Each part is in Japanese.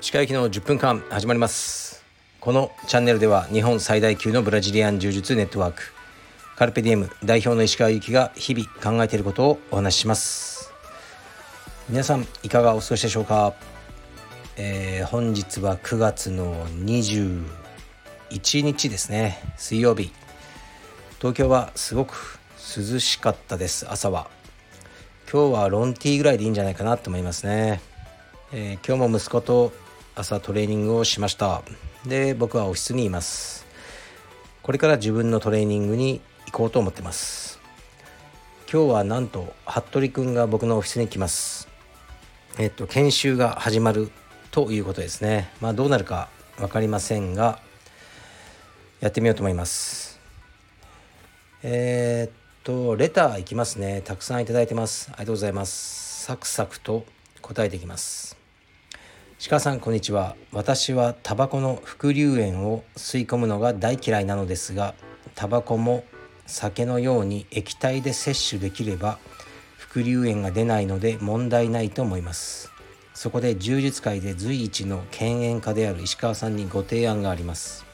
歯科行きの10分間始まります。このチャンネルでは日本最大級のブラジリアン柔術ネットワークカルペディエム代表の石川由紀が日々考えていることをお話しします。皆さんいかがお過ごしでしょうか、えー、本日は9月の21日ですね。水曜日。東京はすごく涼しかったです朝は。今日はロンティーぐらいでいいんじゃないかなと思いますね、えー、今日も息子と朝トレーニングをしました。で僕はオフィスにいます。これから自分のトレーニングに行こうと思ってます。今日はなんと服部くんが僕のオフィスに来ます。えっと研修が始まるということですね。まあどうなるか分かりませんがやってみようと思います。えー、っとレターいきますね。たくさんいただいてます。ありがとうございます。サクサクと答えていきます。鹿さんこんにちは。私はタバコの副流煙を吸い込むのが大嫌いなのですがタバコも酒のように液体で摂取できれば副流煙が出ないので問題ないと思います。そこで柔術界で随一の犬猿家である石川さんにご提案があります。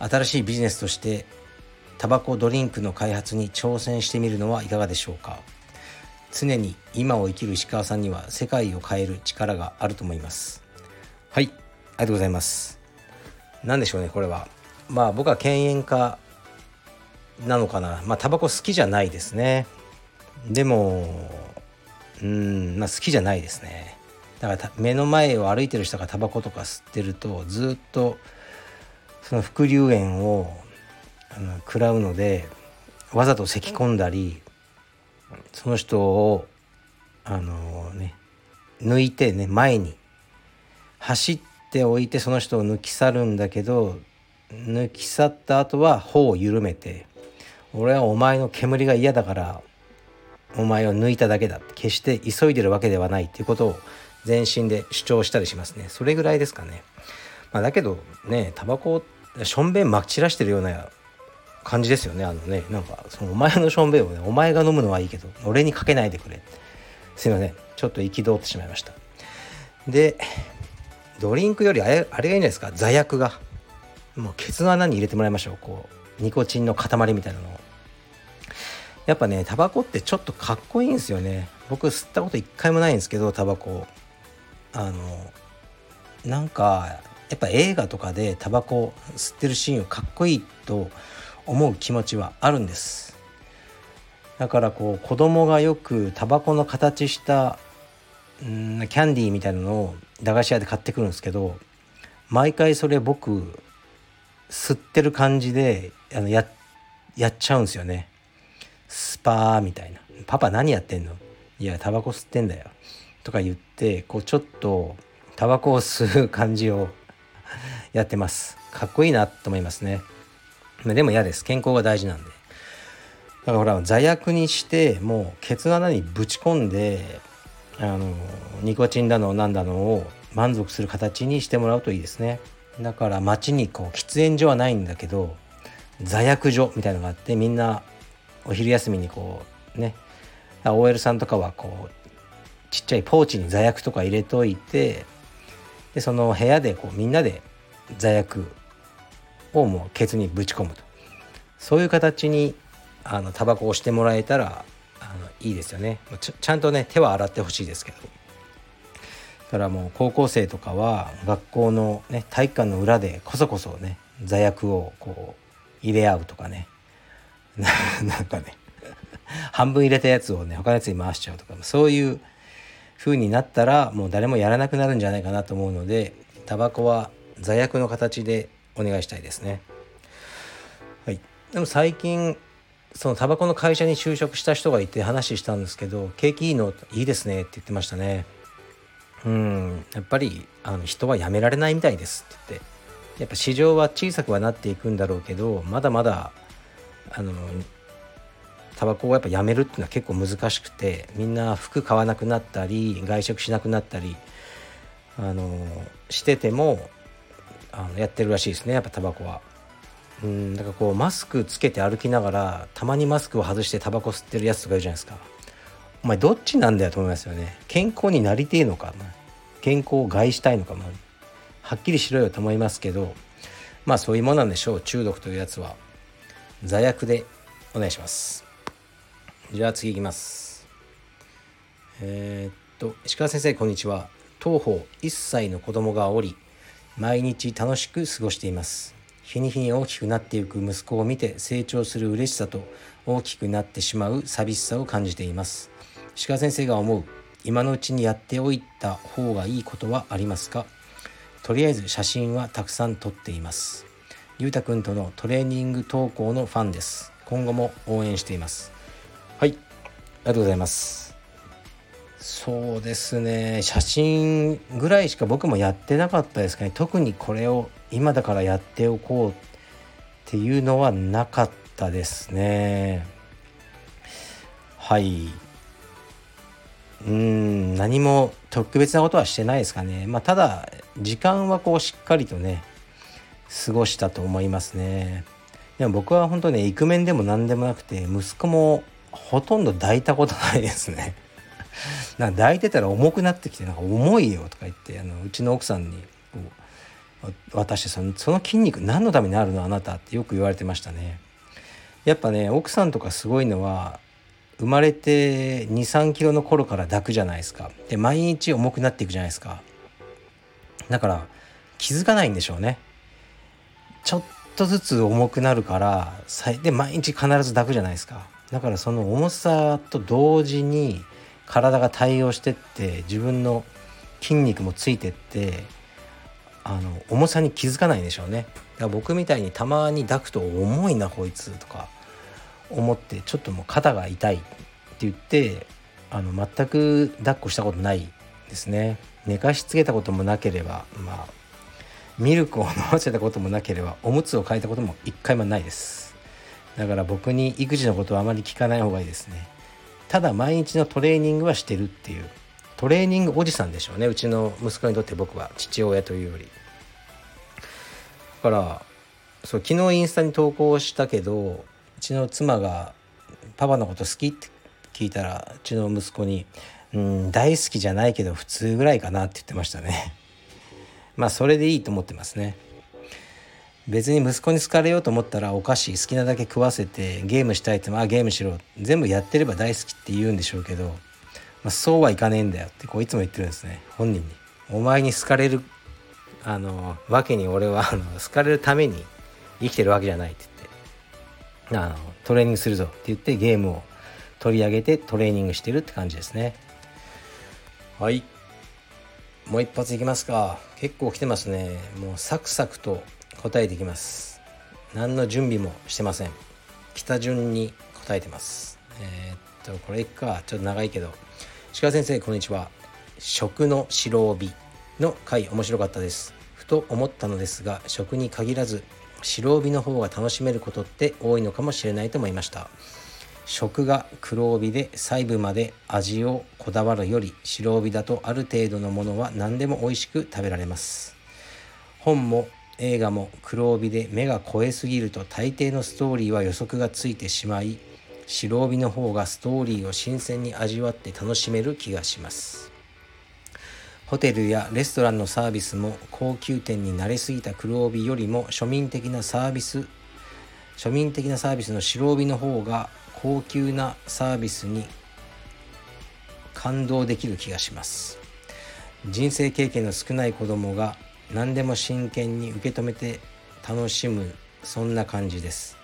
新しいビジネスとしてタバコドリンクの開発に挑戦してみるのはいかがでしょうか？常に今を生きる石川さんには世界を変える力があると思います。はいありがとうございます。何でしょうねこれは。まあ僕は犬猿家なのかな。まあタバコ好きじゃないですね。でもうんまあ好きじゃないですね。だから目の前を歩いてる人がタバコとか吸ってるとずっとその副流煙をあの食らうのでわざと咳き込んだりその人をあのね抜いてね前に走っておいてその人を抜き去るんだけど抜き去った後は頬を緩めて俺はお前の煙が嫌だからお前を抜いただけだ。決して急いでるわけではないっていうことを全身で主張したりしますね。それぐらいですかね、まあ、だけどねタバコしょんべんまき散らしてるような感じですよね。あのねなんかそのお前のしょんべんをねお前が飲むのはいいけど俺にかけないでくれ。すいません。ちょっと憤ってしまいました。でドリンクよりあれあれがいいんじゃないですか。座薬が。もうケツの穴に入れてもらいましょう。こうニコチンの塊みたいなのを。やっぱねタバコってちょっとかっこいいんですよね。僕吸ったこと一回もないんですけどタバコあのなんかやっぱ映画とかでタバコ吸ってるシーンをかっこいいと思う気持ちはあるんです。だからこう子供がよくタバコの形したんキャンディーみたいなのを駄菓子屋で買ってくるんですけど毎回それ僕吸ってる感じであのややっちゃうんですよね。スパーみたいな「パパ何やってんの?」「いやタバコ吸ってんだよ」とか言ってこうちょっとタバコを吸う感じをやってます。かっこいいなと思いますね。でも嫌です。健康が大事なんで。だからほら座薬にしてもうケツ穴にぶち込んであのニコチンだのなんだのを満足する形にしてもらうといいですね。だから街にこう喫煙所はないんだけど座薬所みたいのがあってみんなお昼休みにこうね。OL さんとかはこうちっちゃいポーチに座薬とか入れといてでその部屋でこうみんなで座薬をもうケツにぶち込むと。そういう形にあのタバコをしてもらえたらあのいいですよね。ちゃんとね手は洗ってほしいですけど。だからもう高校生とかは学校のね体育館の裏でこそこそね座薬をこう入れ合うとかね。なんかね。半分入れたやつをね他のやつに回しちゃうとかそういう風になったらもう誰もやらなくなるんじゃないかなと思うのでタバコは座薬の形でお願いしたいですね。はい、でも最近そのタバコの会社に就職した人がいて話したんですけど「景気いいのいいですね」って言ってましたね。うんやっぱりあの人はやめられないみたいですって言ってやっぱ市場は小さくはなっていくんだろうけどまだまだあのタバコをやっぱやめるっていうのは結構難しくてみんな服買わなくなったり外食しなくなったりあのしててもあのやってるらしいですねやっぱタバコは。うんだからこうマスクつけて歩きながらたまにマスクを外してタバコ吸ってるやつとかいるじゃないですか。お前どっちなんだよと思いますよね。健康になりてえのか健康を害したいのかはっきりしろよと思いますけどまあそういうものなんでしょう中毒というやつは。座薬でお願いします。じゃあ次いきます。えー、っと石川先生こんにちは。当方1歳の子供がおり毎日楽しく過ごしています。日に日に大きくなっていく息子を見て成長する嬉しさと大きくなってしまう寂しさを感じています。鹿先生が思う今のうちにやっておいた方がいいことはありますか？とりあえず写真はたくさん撮っています。ゆうたくんとのトレーニング投稿のファンです。今後も応援しています。はい。ありがとうございます。そうですね。写真ぐらいしか僕もやってなかったですかね。特にこれを今だからやっておこうっていうのはなかったですね。はい。うん何も特別なことはしてないですかね。まあただ時間はこうしっかりとね過ごしたと思いますね。でも僕は本当ねイクメンでも何でもなくて息子もほとんど抱いたことないですね。なん抱いてたら重くなってきてなんか重いよとか言ってあのうちの奥さんにこう渡してそのその筋肉何のためにあるのあなたってよく言われてましたね。やっぱね奥さんとかすごいのは生まれて23キロの頃から抱くじゃないですか。で毎日重くなっていくじゃないですか。だから気づかないんでしょうね。ちょっとずつ重くなるからで毎日必ず抱くじゃないですか。だからその重さと同時に体が対応してって自分の筋肉もついてってあの重さに気づかないでしょうね。だから僕みたいにたまに抱くと重いなこいつとか思ってちょっともう肩が痛いって言ってあの全く抱っこしたことないですね。寝かしつけたこともなければまあミルクを飲ませたこともなければおむつを替えたことも一回もないです。だから僕に育児のことはあまり聞かない方がいいですね。ただ毎日のトレーニングはしてるっていう。トレーニングおじさんでしょうね。うちの息子にとって僕は父親というより。だからそう昨日インスタに投稿したけどうちの妻が「パパのこと好き?」って聞いたらうちの息子に「うん大好きじゃないけど普通ぐらいかな」って言ってましたね。まあそれでいいと思ってますね。別に息子に好かれようと思ったらお菓子好きなだけ食わせてゲームしたいってもあゲームしろ。全部やってれば大好きって言うんでしょうけど、まあ、そうはいかねえんだよってこういつも言ってるんですね。本人に。お前に好かれるあのわけに俺はあの好かれるために生きてるわけじゃないって言って。あのトレーニングするぞって言ってゲームを取り上げてトレーニングしてるって感じですね。はい。もう一発いきますか。結構来てますね。もうサクサクと答えてきます。何の準備もしてません。北順に答えてます。えー、っとこれいくか。ちょっと長いけど。鹿先生こんにちは。食の白帯の回面白かったです。ふと思ったのですが食に限らず白帯の方が楽しめることって多いのかもしれないと思いました。食が黒帯で細部まで味をこだわるより白帯だとある程度のものは何でも美味しく食べられます。本も映画も黒帯で目が肥えすぎると大抵のストーリーは予測がついてしまい白帯の方がストーリーを新鮮に味わって楽しめる気がします。ホテルやレストランのサービスも高級店に慣れすぎた黒帯よりも庶民的なサービス庶民的なサービスの白帯の方が高級なサービスに感動できる気がします。人生経験の少ない子供が何でも真剣に受け止めて楽しむそんな感じです。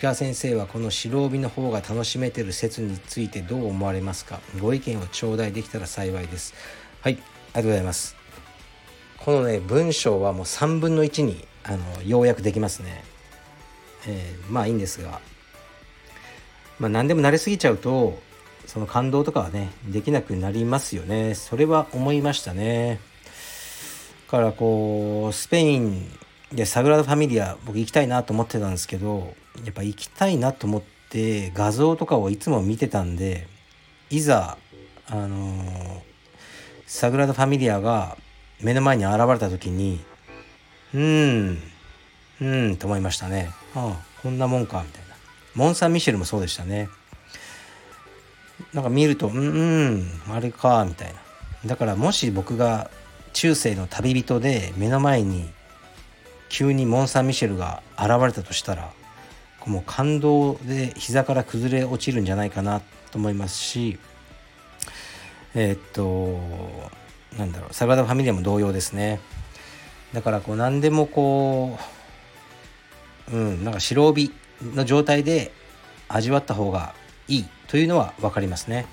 鹿先生はこの白帯の方が楽しめてる説についてどう思われますか？ご意見を頂戴できたら幸いです。はいありがとうございます。このね文章はもう3分の1にあの要約できますね、えー、まあいいんですが。まあ何でも慣れすぎちゃうとその感動とかはねできなくなりますよね。それは思いましたね。からこうスペインでサグラダ・ファミリア僕行きたいなと思ってたんですけどやっぱ行きたいなと思って画像とかをいつも見てたんでいざあの、サグラダ・ファミリアが目の前に現れた時にうんうんと思いましたね。ああこんなもんかみたいな。モン・サン・ミシェルもそうでしたね。なんか見るとうんうんあれかみたいな。だからもし僕が中世の旅人で目の前に急にモン・サン・ミシェルが現れたとしたらもう感動で膝から崩れ落ちるんじゃないかなと思いますしえー、っとなんだろうサグラダ・ファミリアも同様ですね。だからこう何でもこううんなんか白帯の状態で味わった方がいいというのは分かりますね。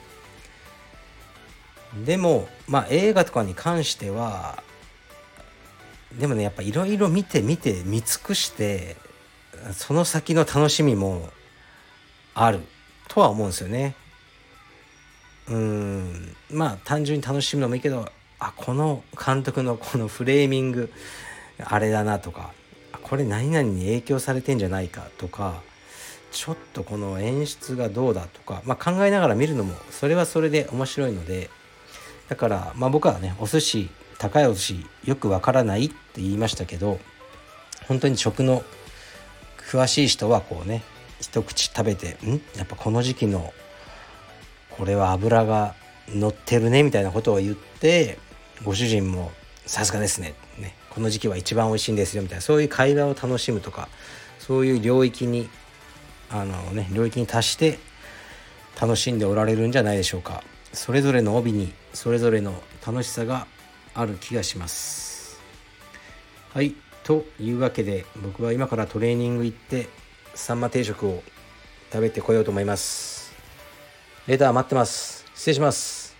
でもまあ映画とかに関してはでもねやっぱいろいろ見て見て見尽くしてその先の楽しみもあるとは思うんですよね。うんまあ単純に楽しむのもいいけどあこの監督のこのフレーミングあれだなとかこれ何々に影響されてんじゃないかとかちょっとこの演出がどうだとか、まあ、考えながら見るのもそれはそれで面白いのでだから、まあ、僕はねお寿司高いお寿司よくわからないって言いましたけど本当に食の詳しい人はこうね一口食べてん？やっぱこの時期のこれは油が乗ってるねみたいなことを言ってご主人もさすがですねねこの時期は一番美味しいんですよみたいなそういう会話を楽しむとかそういう領域にあのね領域に達して楽しんでおられるんじゃないでしょうか。それぞれの帯にそれぞれの楽しさがある気がします。はい。というわけで僕は今からトレーニング行ってサンマ定食を食べてこようと思います。レター待ってます。失礼します。